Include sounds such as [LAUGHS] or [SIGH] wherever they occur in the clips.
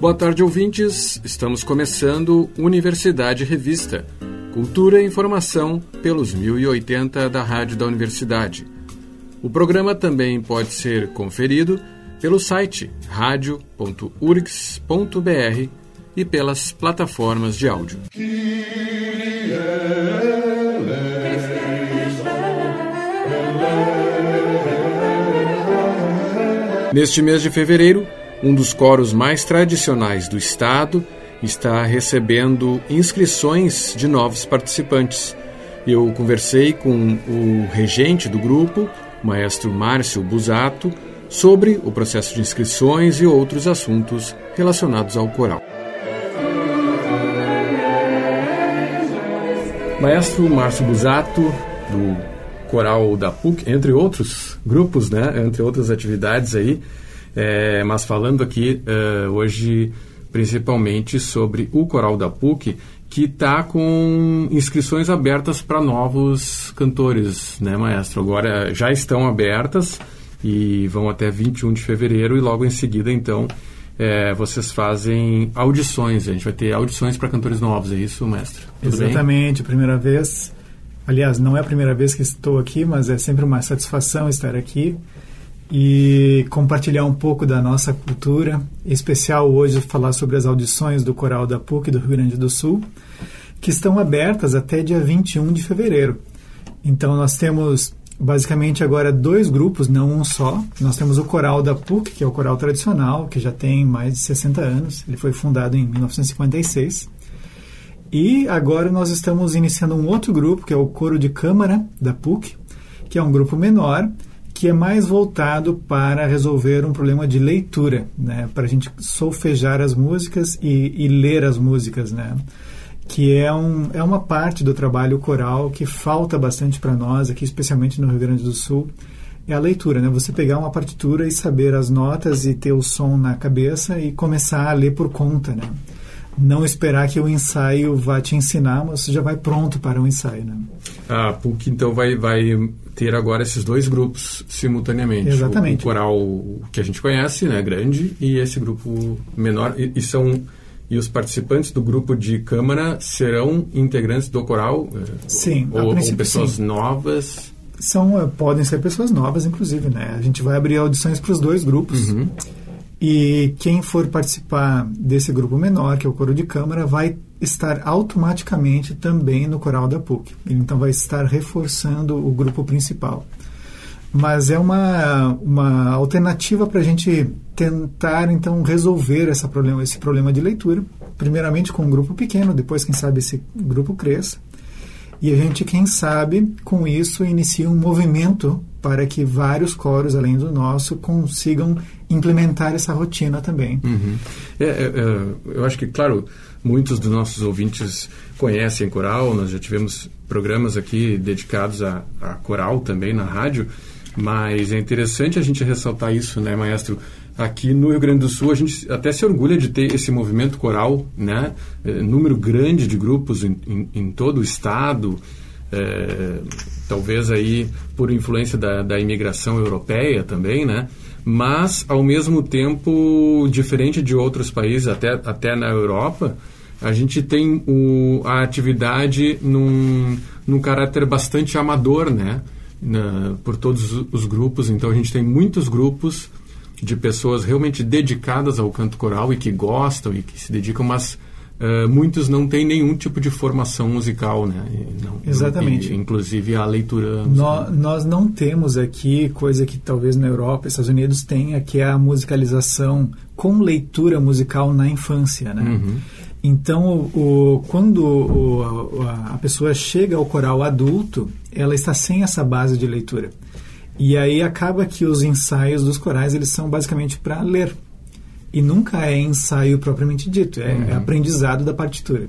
Boa tarde, ouvintes. Estamos começando Universidade Revista. Cultura e informação pelos 1080 da Rádio da Universidade. O programa também pode ser conferido pelo site radio.urgs.br e pelas plataformas de áudio. Neste mês de fevereiro, um dos coros mais tradicionais do estado está recebendo inscrições de novos participantes. Eu conversei com o regente do grupo, o maestro Márcio Busato, sobre o processo de inscrições e outros assuntos relacionados ao coral. Maestro Márcio Busato, do Coral da PUC, entre outros grupos, né, entre outras atividades aí, é, mas falando aqui uh, hoje principalmente sobre o Coral da PUC, que está com inscrições abertas para novos cantores, né, maestro? Agora já estão abertas e vão até 21 de fevereiro e logo em seguida, então, é, vocês fazem audições. A gente vai ter audições para cantores novos, é isso, mestre? Exatamente, bem? primeira vez. Aliás, não é a primeira vez que estou aqui, mas é sempre uma satisfação estar aqui e compartilhar um pouco da nossa cultura, em especial hoje falar sobre as audições do Coral da PUC do Rio Grande do Sul, que estão abertas até dia 21 de fevereiro. Então nós temos basicamente agora dois grupos, não um só. Nós temos o Coral da PUC, que é o coral tradicional, que já tem mais de 60 anos. Ele foi fundado em 1956. E agora nós estamos iniciando um outro grupo, que é o Coro de Câmara da PUC, que é um grupo menor, que é mais voltado para resolver um problema de leitura, né? para a gente solfejar as músicas e, e ler as músicas, né? que é, um, é uma parte do trabalho coral que falta bastante para nós, aqui especialmente no Rio Grande do Sul, é a leitura, né? Você pegar uma partitura e saber as notas e ter o som na cabeça e começar a ler por conta, né? Não esperar que o ensaio vá te ensinar, mas você já vai pronto para o ensaio, né? A PUC, então, vai, vai ter agora esses dois grupos simultaneamente. Exatamente. O, o coral que a gente conhece, né, grande, e esse grupo menor. E, e, são e os participantes do grupo de câmara serão integrantes do coral? Eh, sim. Ou, ou pessoas sim. novas? São, eh, podem ser pessoas novas, inclusive, né? A gente vai abrir audições para os dois grupos. Uhum. E quem for participar desse grupo menor, que é o coro de câmara, vai estar automaticamente também no coral da PUC. Ele, então vai estar reforçando o grupo principal. Mas é uma, uma alternativa para a gente tentar então resolver essa problema, esse problema de leitura. Primeiramente com um grupo pequeno, depois, quem sabe, esse grupo cresça. E a gente, quem sabe, com isso inicia um movimento para que vários coros, além do nosso, consigam implementar essa rotina também. Uhum. É, é, é, eu acho que, claro, muitos dos nossos ouvintes conhecem coral, nós já tivemos programas aqui dedicados a, a coral também na rádio, mas é interessante a gente ressaltar isso, né, maestro? Aqui no Rio Grande do Sul, a gente até se orgulha de ter esse movimento coral, né? É, número grande de grupos em, em, em todo o estado, é, talvez aí por influência da, da imigração europeia também, né? Mas, ao mesmo tempo, diferente de outros países, até, até na Europa, a gente tem o, a atividade num, num caráter bastante amador, né? Na, por todos os grupos. Então, a gente tem muitos grupos de pessoas realmente dedicadas ao canto coral e que gostam e que se dedicam, mas uh, muitos não têm nenhum tipo de formação musical, né? Não, Exatamente. E, inclusive a leitura. Nós, nós não temos aqui coisa que talvez na Europa, Estados Unidos tenha, que é a musicalização com leitura musical na infância, né? Uhum. Então, o quando o, a, a pessoa chega ao coral adulto, ela está sem essa base de leitura. E aí acaba que os ensaios dos corais eles são basicamente para ler. E nunca é ensaio propriamente dito, é, uhum. é, aprendizado da partitura.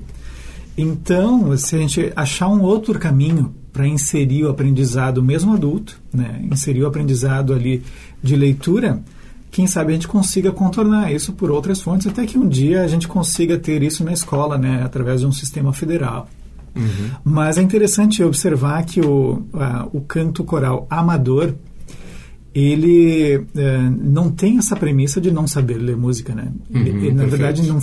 Então, se a gente achar um outro caminho para inserir o aprendizado mesmo adulto, né, inserir o aprendizado ali de leitura, quem sabe a gente consiga contornar isso por outras fontes, até que um dia a gente consiga ter isso na escola, né, através de um sistema federal. Uhum. Mas é interessante observar que o, a, o canto coral amador ele é, não tem essa premissa de não saber ler música, né? Uhum, ele, na verdade, não,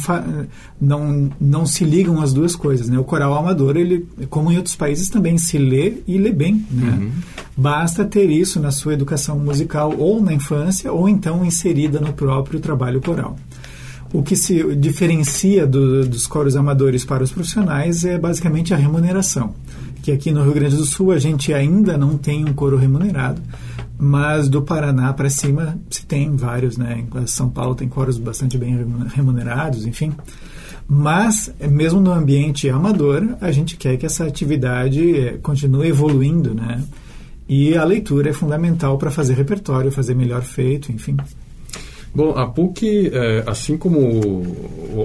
não, não se ligam as duas coisas, né? O coral amador, ele, como em outros países, também se lê e lê bem, né? Uhum. Basta ter isso na sua educação musical ou na infância ou então inserida no próprio trabalho coral. O que se diferencia do, dos coros amadores para os profissionais é basicamente a remuneração, que aqui no Rio Grande do Sul a gente ainda não tem um coro remunerado, mas do Paraná para cima se tem vários, né? São Paulo tem coros bastante bem remunerados, enfim. Mas, mesmo no ambiente amador, a gente quer que essa atividade eh, continue evoluindo, né? E a leitura é fundamental para fazer repertório, fazer melhor feito, enfim. Bom, a PUC, é, assim como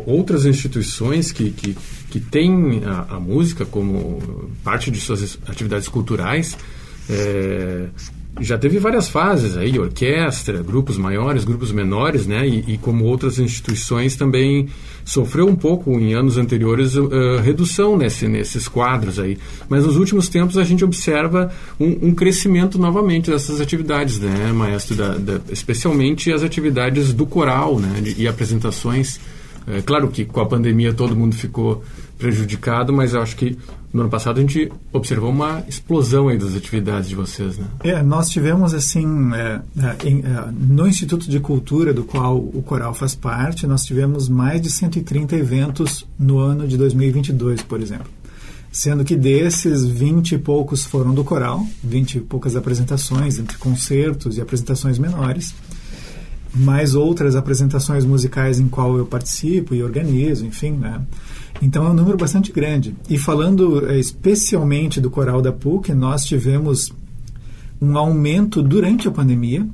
outras instituições que, que, que têm a, a música como parte de suas atividades culturais, é, já teve várias fases aí, orquestra, grupos maiores, grupos menores, né? E, e como outras instituições também sofreu um pouco em anos anteriores uh, redução nesse, nesses quadros aí. Mas nos últimos tempos a gente observa um, um crescimento novamente dessas atividades, né, maestro? Da, da, especialmente as atividades do coral, né? De, e apresentações. É, claro que com a pandemia todo mundo ficou prejudicado, mas eu acho que no ano passado a gente observou uma explosão aí das atividades de vocês, né? É, nós tivemos assim, é, é, é, no Instituto de Cultura, do qual o Coral faz parte, nós tivemos mais de 130 eventos no ano de 2022, por exemplo. Sendo que desses, 20 e poucos foram do coral, 20 e poucas apresentações, entre concertos e apresentações menores, mais outras apresentações musicais em qual eu participo e organizo, enfim, né? Então é um número bastante grande. E falando eh, especialmente do coral da PUC, nós tivemos um aumento durante a pandemia.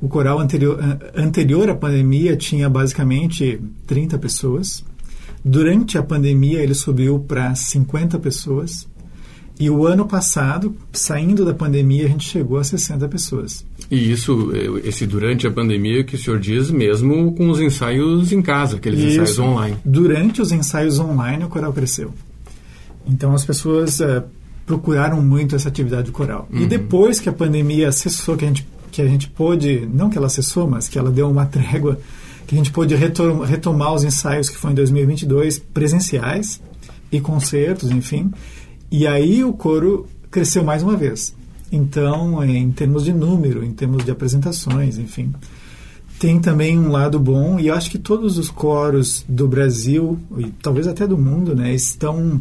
O coral anterior, anterior à pandemia tinha basicamente 30 pessoas. Durante a pandemia ele subiu para 50 pessoas. E o ano passado, saindo da pandemia, a gente chegou a 60 pessoas. E isso, esse durante a pandemia que o senhor diz, mesmo com os ensaios em casa, aqueles isso, ensaios online. Durante os ensaios online, o coral cresceu. Então as pessoas é, procuraram muito essa atividade coral. Uhum. E depois que a pandemia cessou, que a gente que a gente pôde, não que ela cessou, mas que ela deu uma [LAUGHS] trégua, que a gente pôde retomar, retomar os ensaios que foi em 2022 presenciais e concertos, enfim. E aí o coro cresceu mais uma vez. Então, em termos de número, em termos de apresentações, enfim. Tem também um lado bom, e eu acho que todos os coros do Brasil, e talvez até do mundo, né, estão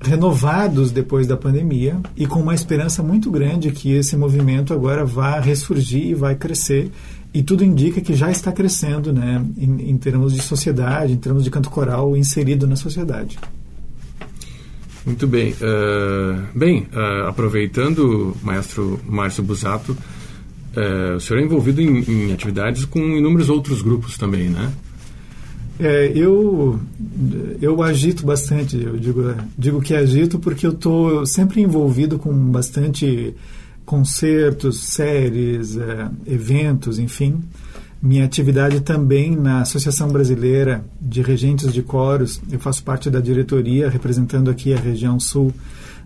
renovados depois da pandemia e com uma esperança muito grande que esse movimento agora vá ressurgir e vai crescer. E tudo indica que já está crescendo né, em, em termos de sociedade, em termos de canto coral inserido na sociedade. Muito bem. Uh, bem, uh, aproveitando, maestro Márcio Busato, uh, o senhor é envolvido em, em, atividades com inúmeros outros grupos também, né? É, eu, eu agito bastante, eu digo, digo que agito porque eu estou sempre envolvido com bastante concertos, séries, eventos, enfim minha atividade também na Associação Brasileira de Regentes de Coros. Eu faço parte da diretoria representando aqui a região sul.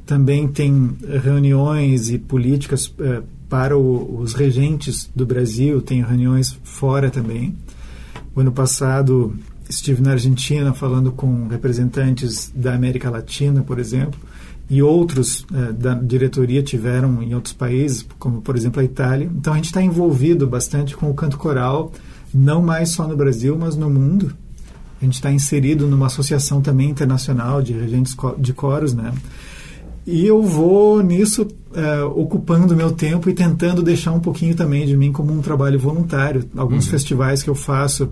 Também tem reuniões e políticas eh, para o, os regentes do Brasil, tem reuniões fora também. O ano passado estive na Argentina falando com representantes da América Latina, por exemplo, e outros eh, da diretoria tiveram em outros países, como por exemplo a Itália. Então a gente está envolvido bastante com o canto coral, não mais só no Brasil, mas no mundo. A gente está inserido numa associação também internacional de regentes de coros, né? E eu vou nisso eh, ocupando meu tempo e tentando deixar um pouquinho também de mim como um trabalho voluntário. Alguns uhum. festivais que eu faço,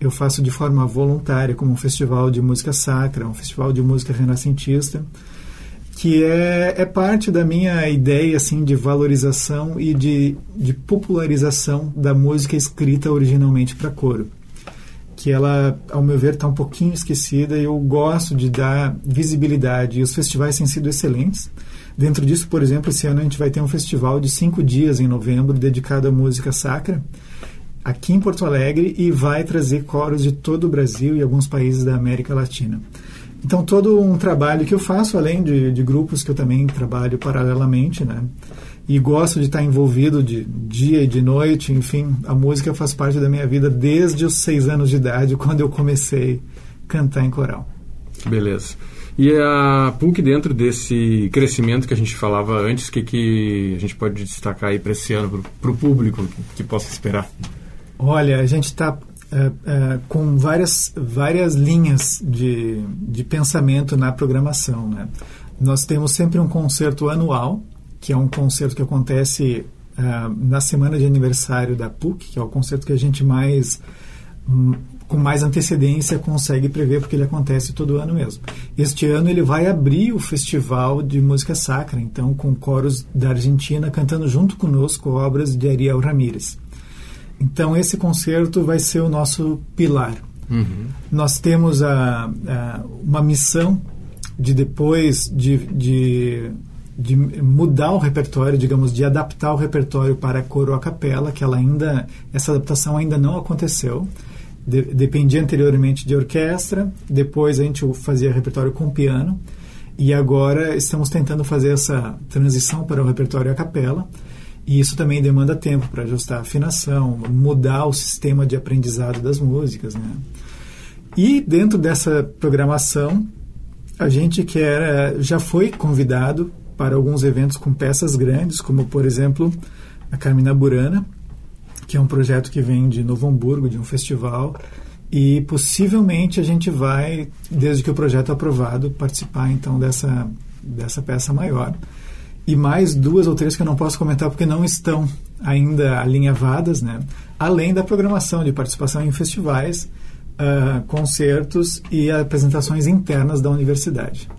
eu faço de forma voluntária, como um festival de música sacra, um festival de música renascentista que é, é parte da minha ideia assim de valorização e de, de popularização da música escrita originalmente para coro que ela, ao meu ver, está um pouquinho esquecida e eu gosto de dar visibilidade. E os festivais têm sido excelentes. Dentro disso, por exemplo, esse ano a gente vai ter um festival de cinco dias em novembro dedicado à música sacra aqui em Porto Alegre e vai trazer coros de todo o Brasil e alguns países da América Latina. Então, todo um trabalho que eu faço, além de, de grupos que eu também trabalho paralelamente, né? E gosto de estar envolvido de dia e de noite, enfim, a música faz parte da minha vida desde os seis anos de idade, [LAUGHS] quando eu comecei a cantar em coral. Beleza. E a PUC, dentro desse crescimento que a gente falava antes, o que, que a gente pode destacar aí para esse ano, para o público que, que possa esperar? Olha, a gente está é, é, com várias, várias linhas de, de pensamento na programação. Né? Nós temos sempre um concerto anual, que é um concerto que acontece é, na semana de aniversário da PUC, que é o concerto que a gente mais hum, com mais antecedência consegue prever porque ele acontece todo ano mesmo. Este ano ele vai abrir o festival de música sacra, então com coros da Argentina cantando junto conosco obras de Ariel Ramírez. Então, esse concerto vai ser o nosso pilar. Uhum. Nós temos a, a, uma missão de depois de, de, de, mudar o repertório, digamos, de adaptar o repertório para coro a capela, que ela ainda essa adaptação ainda não aconteceu. De, dependia anteriormente de orquestra, depois a gente fazia repertório com piano e agora estamos tentando fazer essa transição para o repertório a capela. E isso também demanda tempo para ajustar a afinação, mudar o sistema de aprendizado das músicas, né? E dentro dessa programação, a gente quer já foi convidado para alguns eventos com peças grandes, como por exemplo a Carmina Burana, que é um projeto que vem de Novo Hamburgo, de um festival, e possivelmente a gente vai, desde que o projeto é aprovado, participar então dessa dessa peça maior e mais duas ou três que eu não posso comentar porque não estão ainda alinhavadas, né? além da programação de participação em festivais, uh, concertos e apresentações internas da universidade.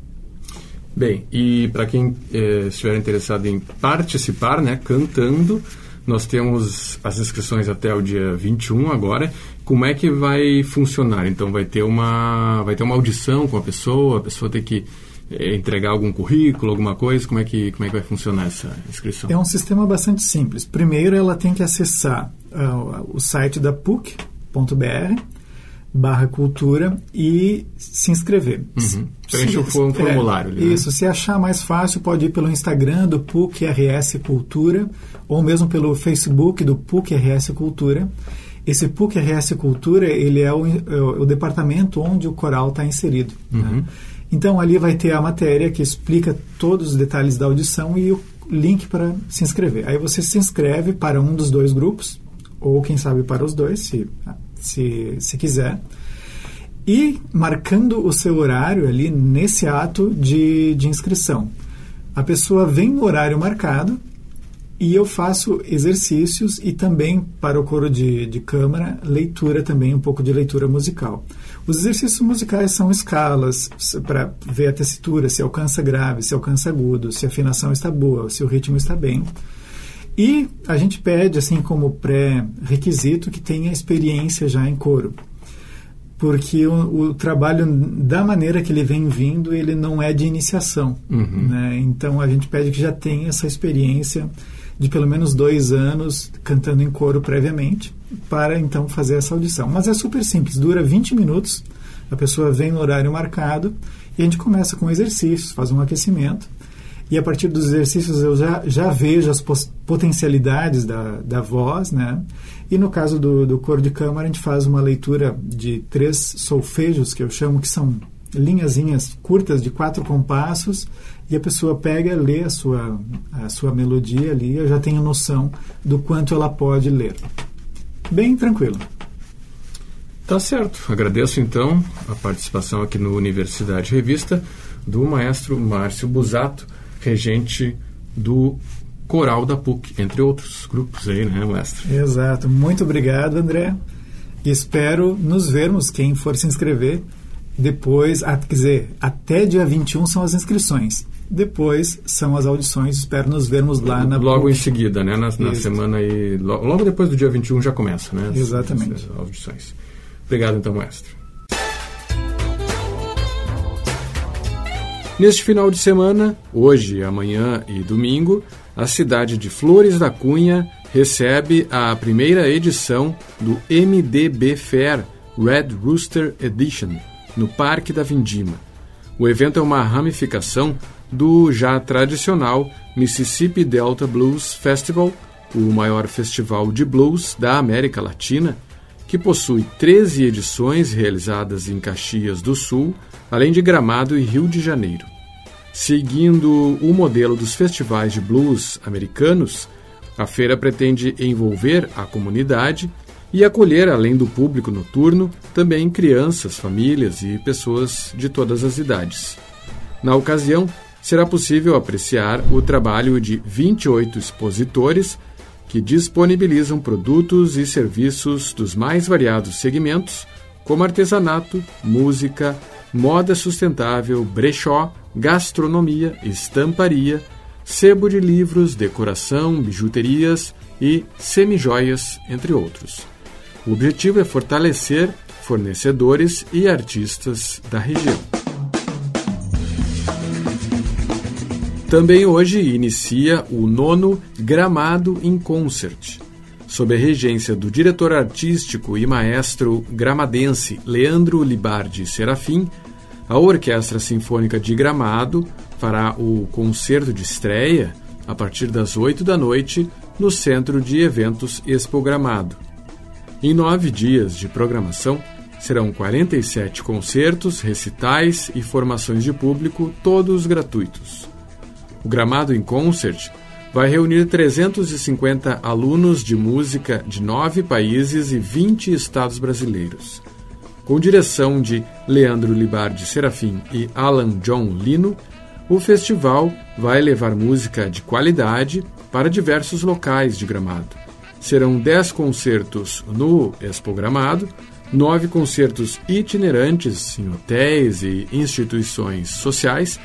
Bem, e para quem eh, estiver interessado em participar, né, cantando, nós temos as inscrições até o dia 21 agora. Como é que vai funcionar? Então vai ter uma vai ter uma audição com a pessoa, a pessoa tem que entregar algum currículo, alguma coisa? Como é, que, como é que vai funcionar essa inscrição? É um sistema bastante simples. Primeiro, ela tem que acessar uh, o site da PUC.br barra cultura e se inscrever. Uhum. Preenche um formulário. É, isso. Se achar mais fácil, pode ir pelo Instagram do PUC RS Cultura ou mesmo pelo Facebook do PUC RS Cultura. Esse PUC RS Cultura ele é o, é o departamento onde o coral está inserido. Né? Uhum. Né? Então ali vai ter a matéria que explica todos os detalhes da audição e o link para se inscrever. Aí você se inscreve para um dos dois grupos, ou quem sabe para os dois, se, se, se quiser. E marcando o seu horário ali nesse ato de, de inscrição. A pessoa vem no horário marcado e eu faço exercícios e também para o coro de, de câmara, leitura também, um pouco de leitura musical. Os exercícios musicais são escalas para ver a tessitura, se alcança grave, se alcança agudo, se a afinação está boa, se o ritmo está bem. E a gente pede, assim como pré-requisito, que tenha experiência já em coro. Porque o, o, trabalho, da maneira que ele vem vindo, ele não é de iniciação. Uhum. Né? Então a gente pede que já tenha essa experiência de pelo menos dois anos cantando em coro previamente, para então fazer essa audição. Mas é super simples, dura 20 minutos, a pessoa vem no horário marcado e a gente começa com exercícios, faz um aquecimento. E a partir dos exercícios eu já, já vejo as potencialidades da, da voz, né? E no caso do, do coro de câmara, a gente faz uma leitura de três solfejos, que eu chamo que são linhazinhas curtas de quatro compassos e a pessoa pega, lê a sua, a sua melodia ali, eu já tenho noção do quanto ela pode ler. Bem tranquilo. Tá certo. Agradeço então a participação aqui no Universidade Revista do maestro Márcio Busato, regente do Coral da PUC, entre outros grupos aí, né, mestre? Exato. Muito obrigado, André. Espero nos vermos, quem for se inscrever, depois, quer dizer, até dia 21 são as inscrições. Depois são as audições, espero nos vermos lá na Logo em seguida, né? Na, na semana aí. Logo depois do dia 21 já começa, né? As, Exatamente. As audições. Obrigado, então, mestre. Neste final de semana, hoje, amanhã e domingo, a cidade de Flores da Cunha recebe a primeira edição do MDB Fair Red Rooster Edition, no Parque da Vindima. O evento é uma ramificação do já tradicional Mississippi Delta Blues Festival, o maior festival de blues da América Latina, que possui 13 edições realizadas em Caxias do Sul, além de Gramado e Rio de Janeiro. Seguindo o modelo dos festivais de blues americanos, a feira pretende envolver a comunidade e acolher, além do público noturno, também crianças, famílias e pessoas de todas as idades. Na ocasião, será possível apreciar o trabalho de 28 expositores que disponibilizam produtos e serviços dos mais variados segmentos, como artesanato, música, moda sustentável, brechó, gastronomia, estamparia, sebo de livros, decoração, bijuterias e semijoias, entre outros. O objetivo é fortalecer fornecedores e artistas da região. Também hoje inicia o nono Gramado in Concert, sob a regência do diretor artístico e maestro gramadense Leandro Libardi Serafim. A Orquestra Sinfônica de Gramado fará o concerto de estreia a partir das 8 da noite no Centro de Eventos Expo Gramado. Em nove dias de programação, serão 47 concertos, recitais e formações de público, todos gratuitos. O Gramado em Concert vai reunir 350 alunos de música de nove países e 20 estados brasileiros. Com direção de Leandro Libardi Serafim e Alan John Lino, o festival vai levar música de qualidade para diversos locais de Gramado serão 10 concertos no Expo Gramado, nove concertos itinerantes em hotéis e instituições sociais,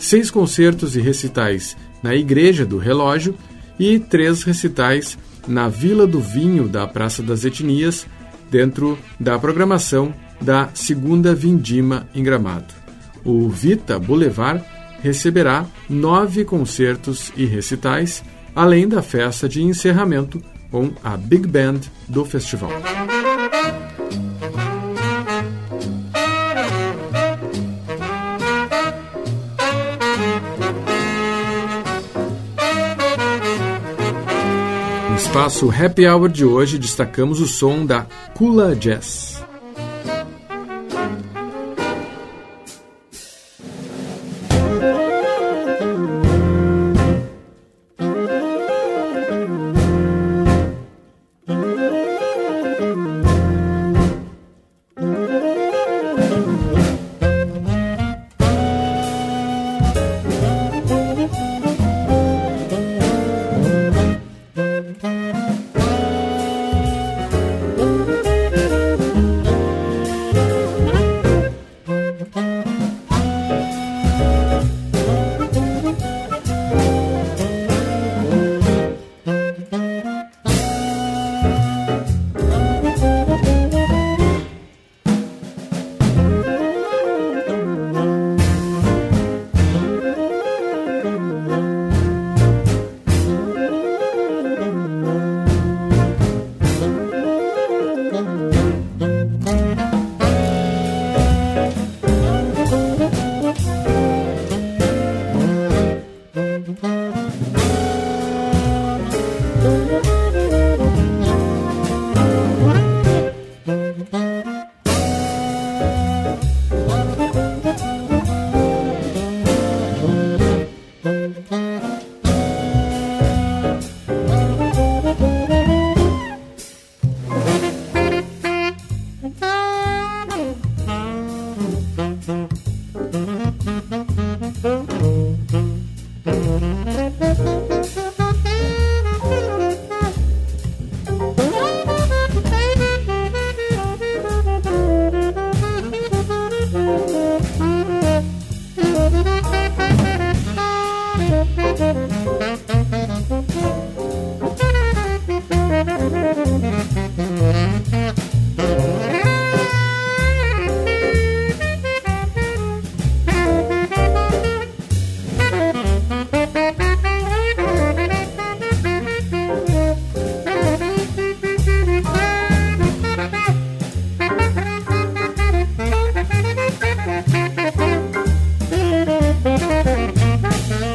seis concertos e recitais na Igreja do Relógio e três recitais na Vila do Vinho da Praça das Etnias, dentro da programação da Segunda Vindima em Gramado. O Vita Boulevard receberá nove concertos e recitais, além da festa de encerramento com a Big Band do festival. Espaço Happy Hour de hoje, destacamos o som da Kula Jazz.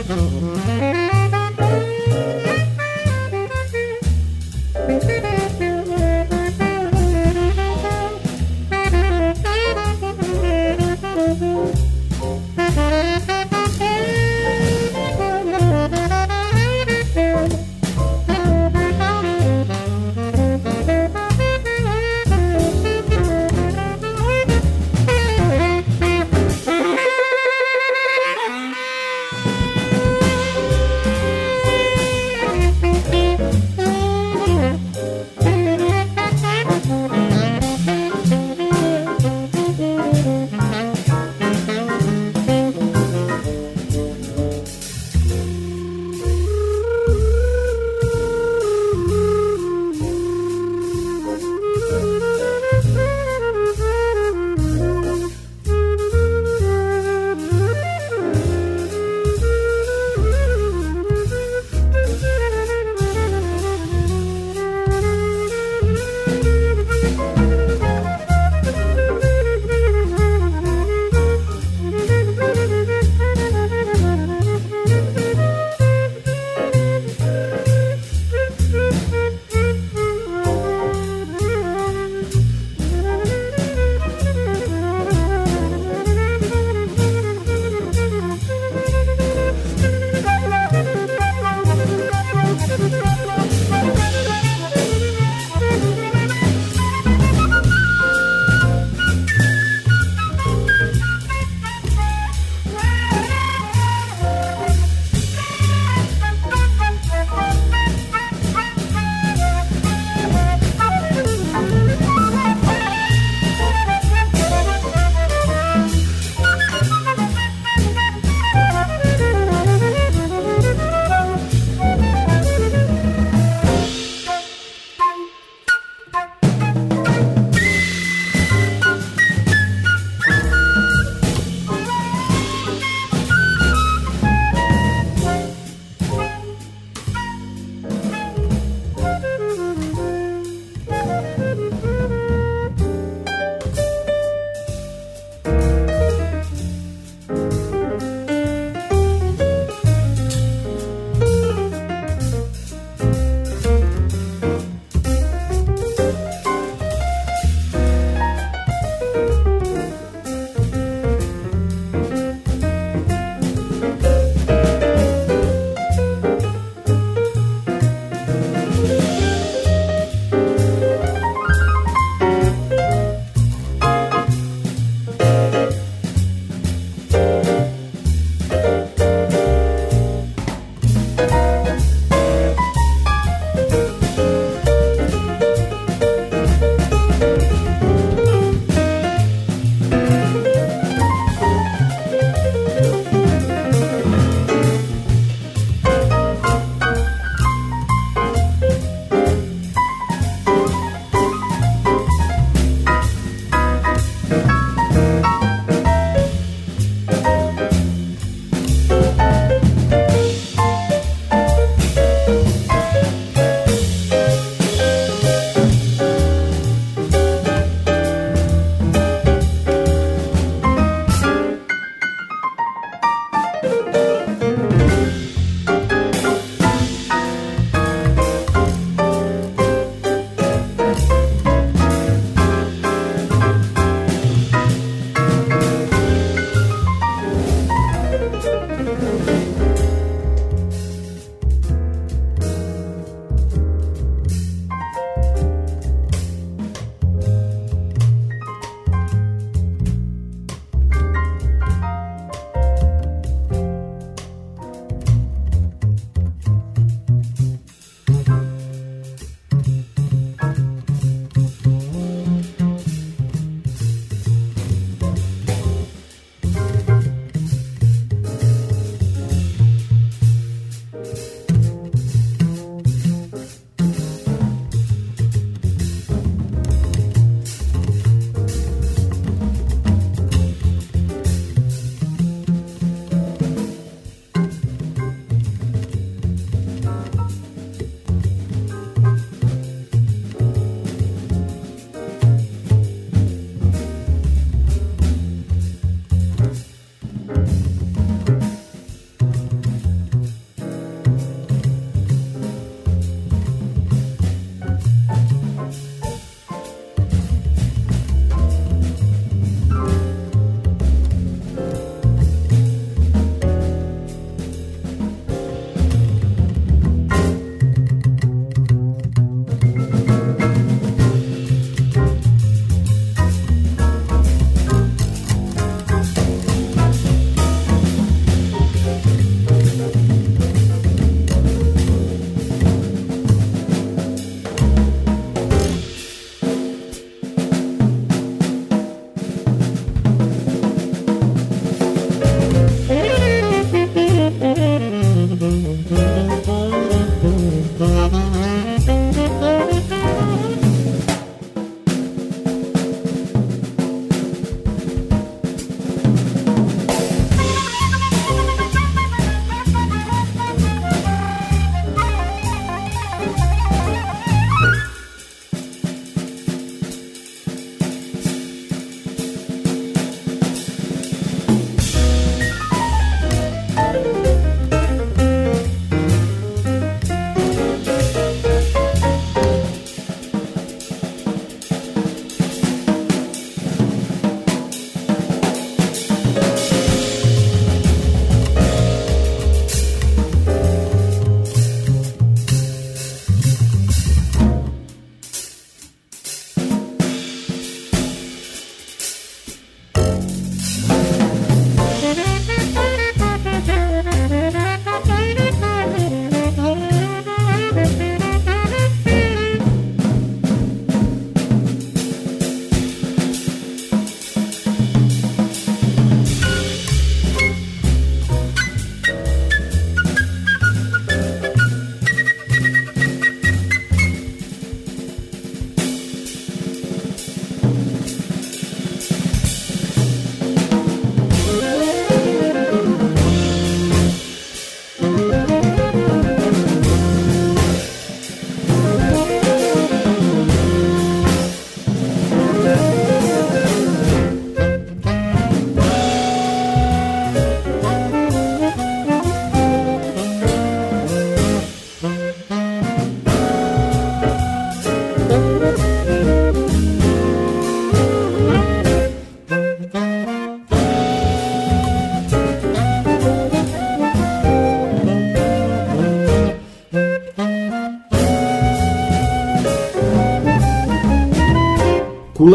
Mm-hmm.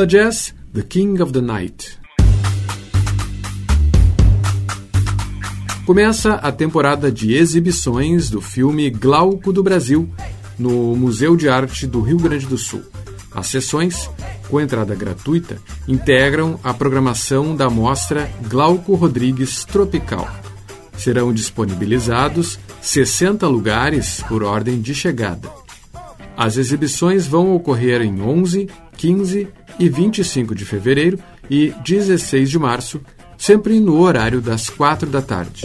Hula Jazz, The King of the Night. Começa a temporada de exibições do filme Glauco do Brasil no Museu de Arte do Rio Grande do Sul. As sessões, com entrada gratuita, integram a programação da mostra Glauco Rodrigues Tropical. Serão disponibilizados 60 lugares por ordem de chegada. As exibições vão ocorrer em 11, 15 e 25 de fevereiro e 16 de março sempre no horário das quatro da tarde.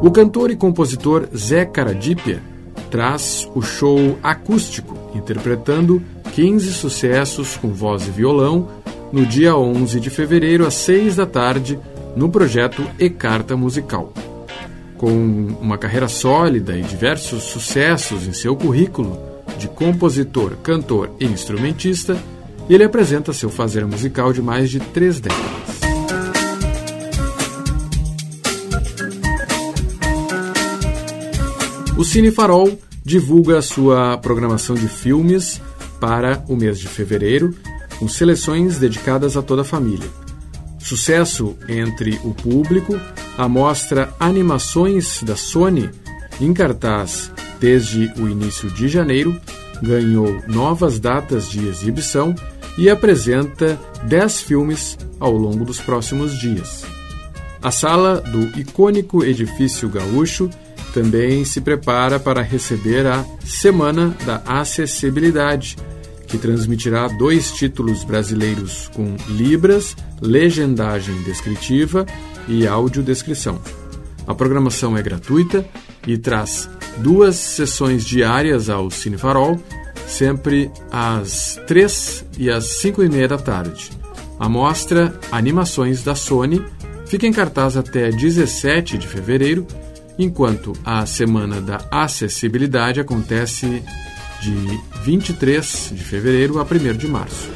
O cantor e compositor Zé Caradípia traz o show acústico, interpretando 15 sucessos com voz e violão, no dia 11 de fevereiro, às 6 da tarde, no projeto E Carta Musical. Com uma carreira sólida e diversos sucessos em seu currículo de compositor, cantor e instrumentista, ele apresenta seu fazer musical de mais de três décadas. O Cine Farol divulga sua programação de filmes para o mês de fevereiro, com seleções dedicadas a toda a família. Sucesso entre o público, a mostra Animações da Sony, em cartaz desde o início de janeiro, ganhou novas datas de exibição e apresenta 10 filmes ao longo dos próximos dias. A sala do icônico edifício gaúcho também se prepara para receber a Semana da Acessibilidade, que transmitirá dois títulos brasileiros com Libras, legendagem descritiva e audiodescrição. A programação é gratuita e traz duas sessões diárias ao Cine Farol sempre às 3 e às 5 e meia da tarde. A mostra Animações da Sony fica em cartaz até 17 de fevereiro, enquanto a Semana da Acessibilidade acontece de 23 de fevereiro a 1 de março.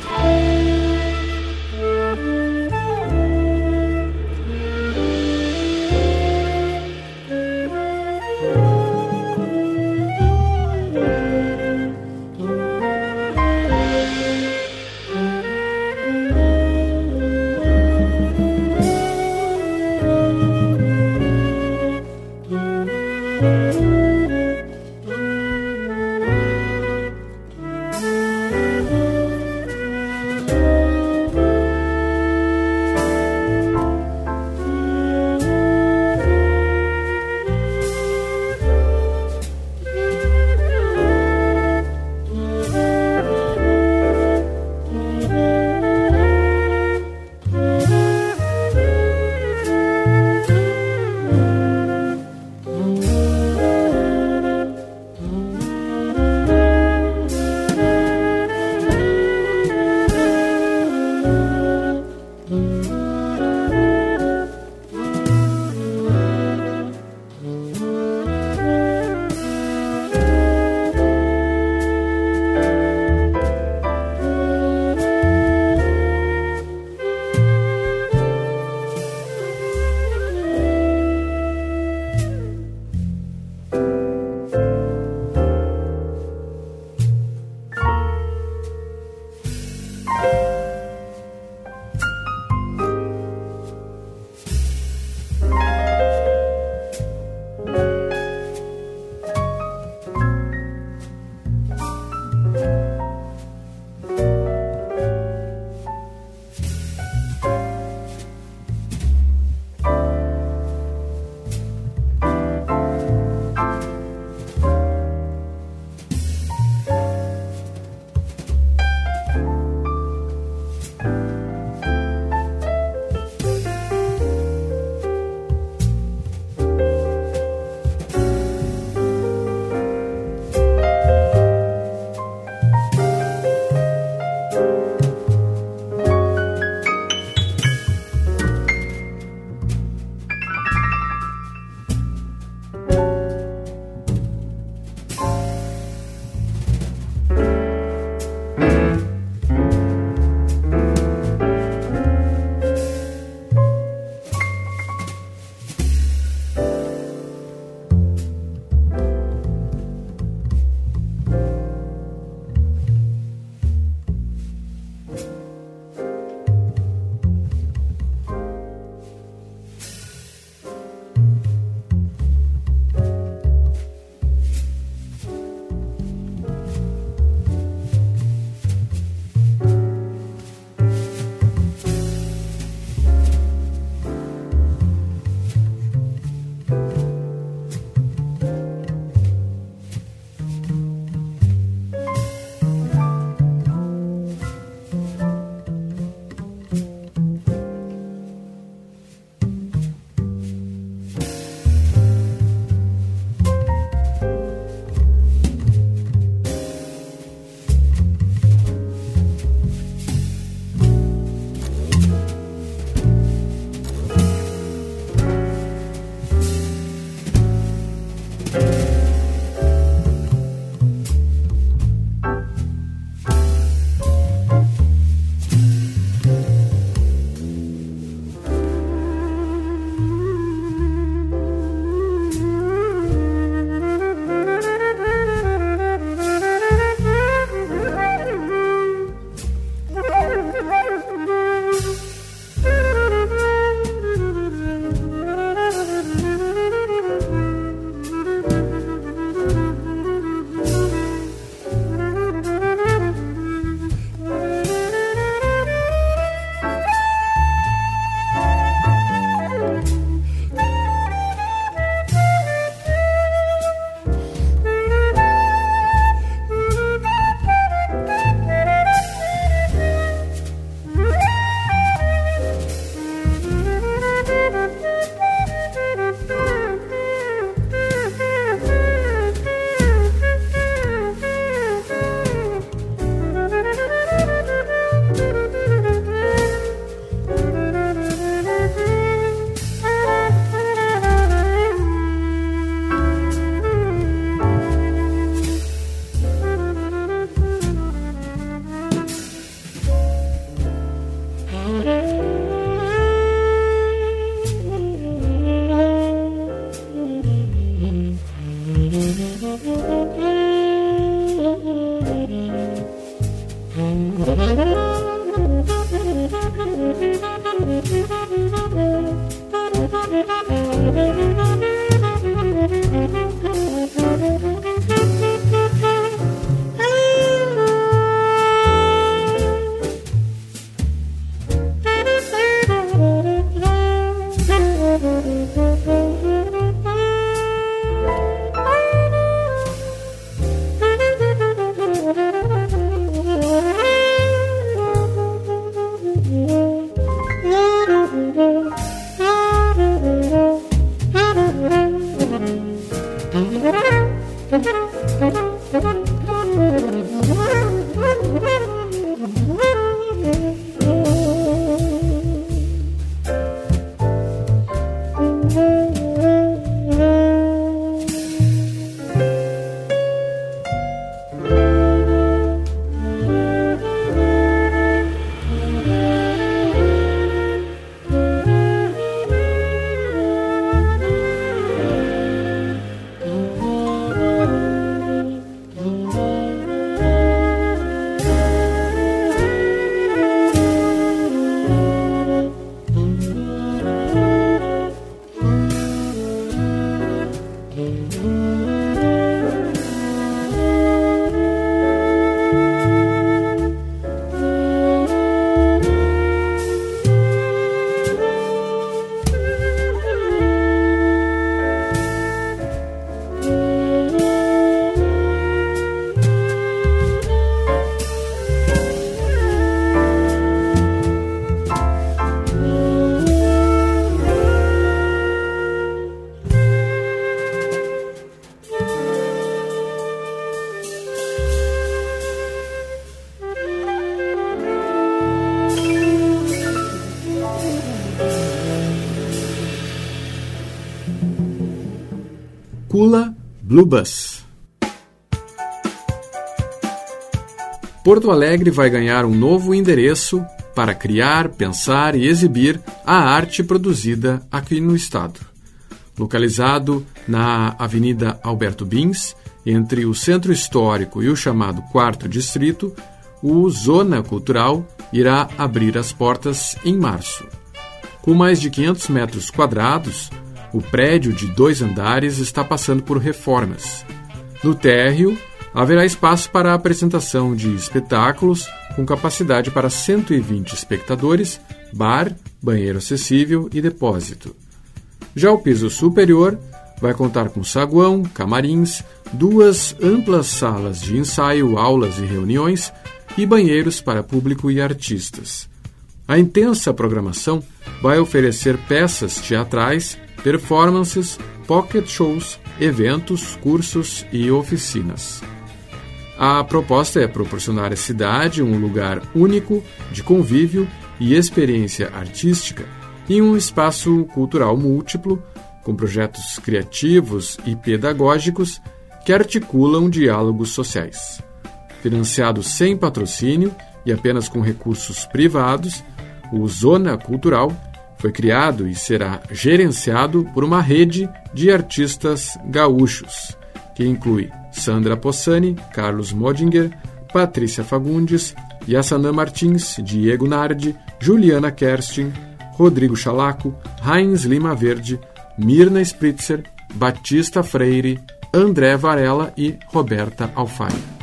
Porto Alegre vai ganhar um novo endereço para criar, pensar e exibir a arte produzida aqui no estado. Localizado na Avenida Alberto Bins, entre o Centro Histórico e o chamado Quarto Distrito, o Zona Cultural irá abrir as portas em março. Com mais de 500 metros quadrados, o prédio de dois andares está passando por reformas. No térreo, haverá espaço para a apresentação de espetáculos com capacidade para 120 espectadores, bar, banheiro acessível e depósito. Já o piso superior vai contar com saguão, camarins, duas amplas salas de ensaio, aulas e reuniões e banheiros para público e artistas. A intensa programação vai oferecer peças teatrais, performances, pocket shows, eventos, cursos e oficinas. A proposta é proporcionar à cidade um lugar único de convívio e experiência artística em um espaço cultural múltiplo, com projetos criativos e pedagógicos que articulam diálogos sociais. Financiado sem patrocínio e apenas com recursos privados, o Zona Cultural foi criado e será gerenciado por uma rede de artistas gaúchos, que inclui Sandra Possani, Carlos Modinger, Patrícia Fagundes, Yassanã Martins, Diego Nardi, Juliana Kerstin, Rodrigo Chalaco, Heinz Lima Verde, Mirna Spritzer, Batista Freire, André Varela e Roberta Alfaia.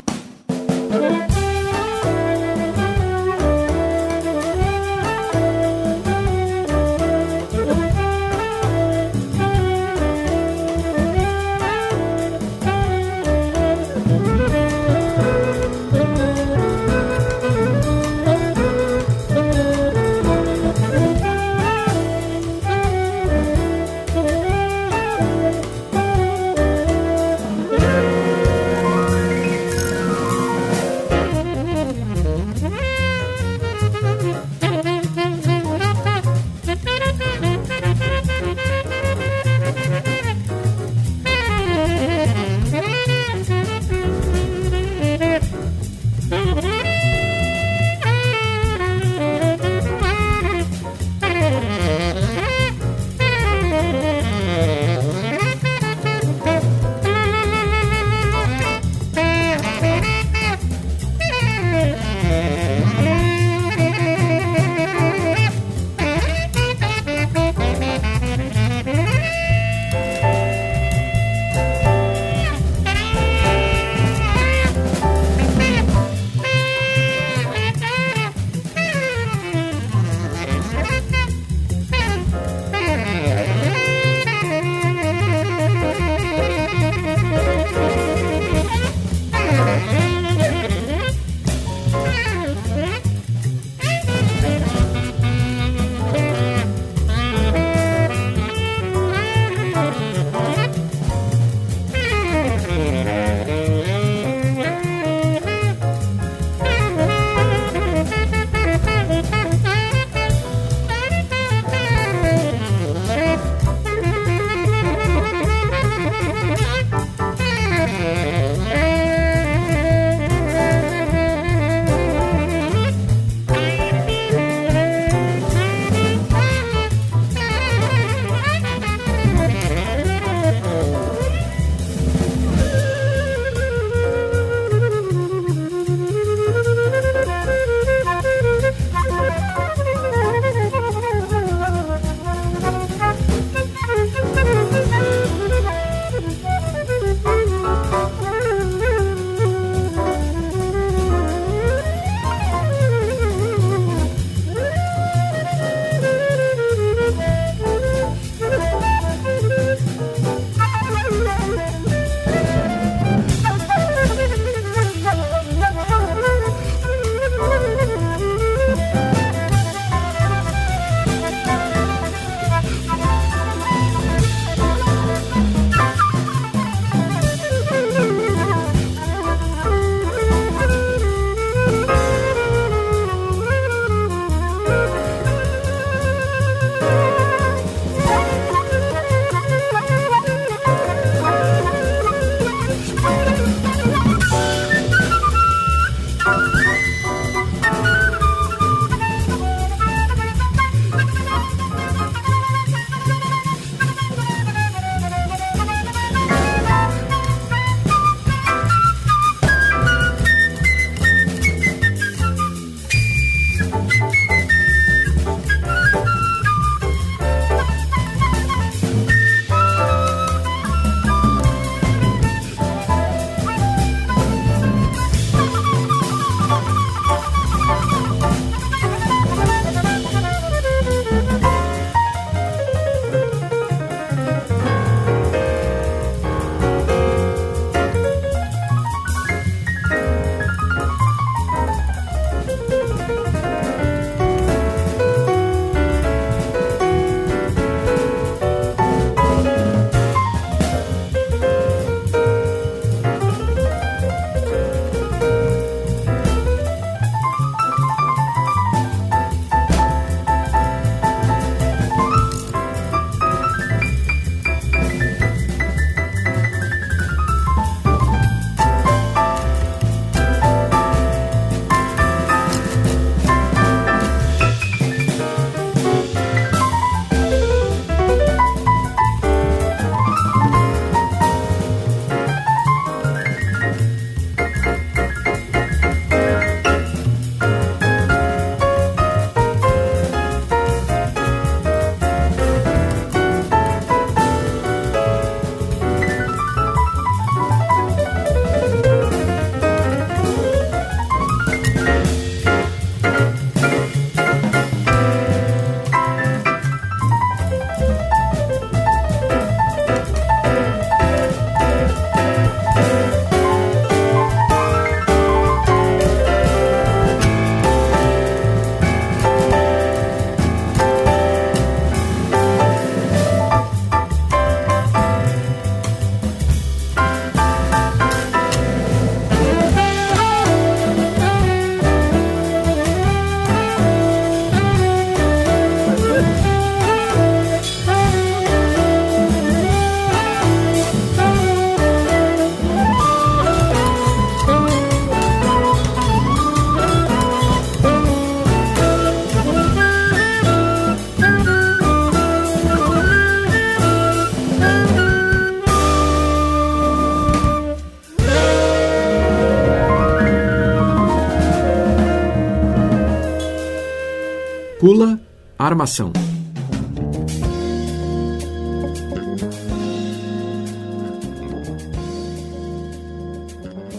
Pula Armação.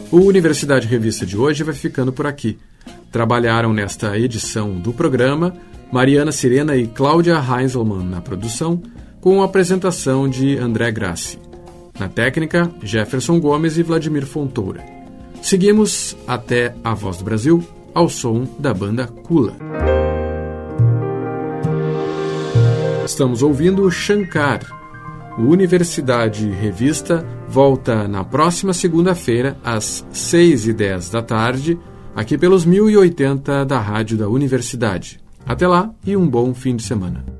O Universidade Revista de hoje vai ficando por aqui. Trabalharam nesta edição do programa Mariana Sirena e Cláudia Heinzelmann na produção, com a apresentação de André Grassi. Na técnica, Jefferson Gomes e Vladimir Fontoura. Seguimos até a Voz do Brasil, ao som da banda Kula. Estamos ouvindo Shankar, O Universidade Revista volta na próxima segunda-feira, às 6 e 10 da tarde, aqui pelos 1080 da Rádio da Universidade. Até lá e um bom fim de semana.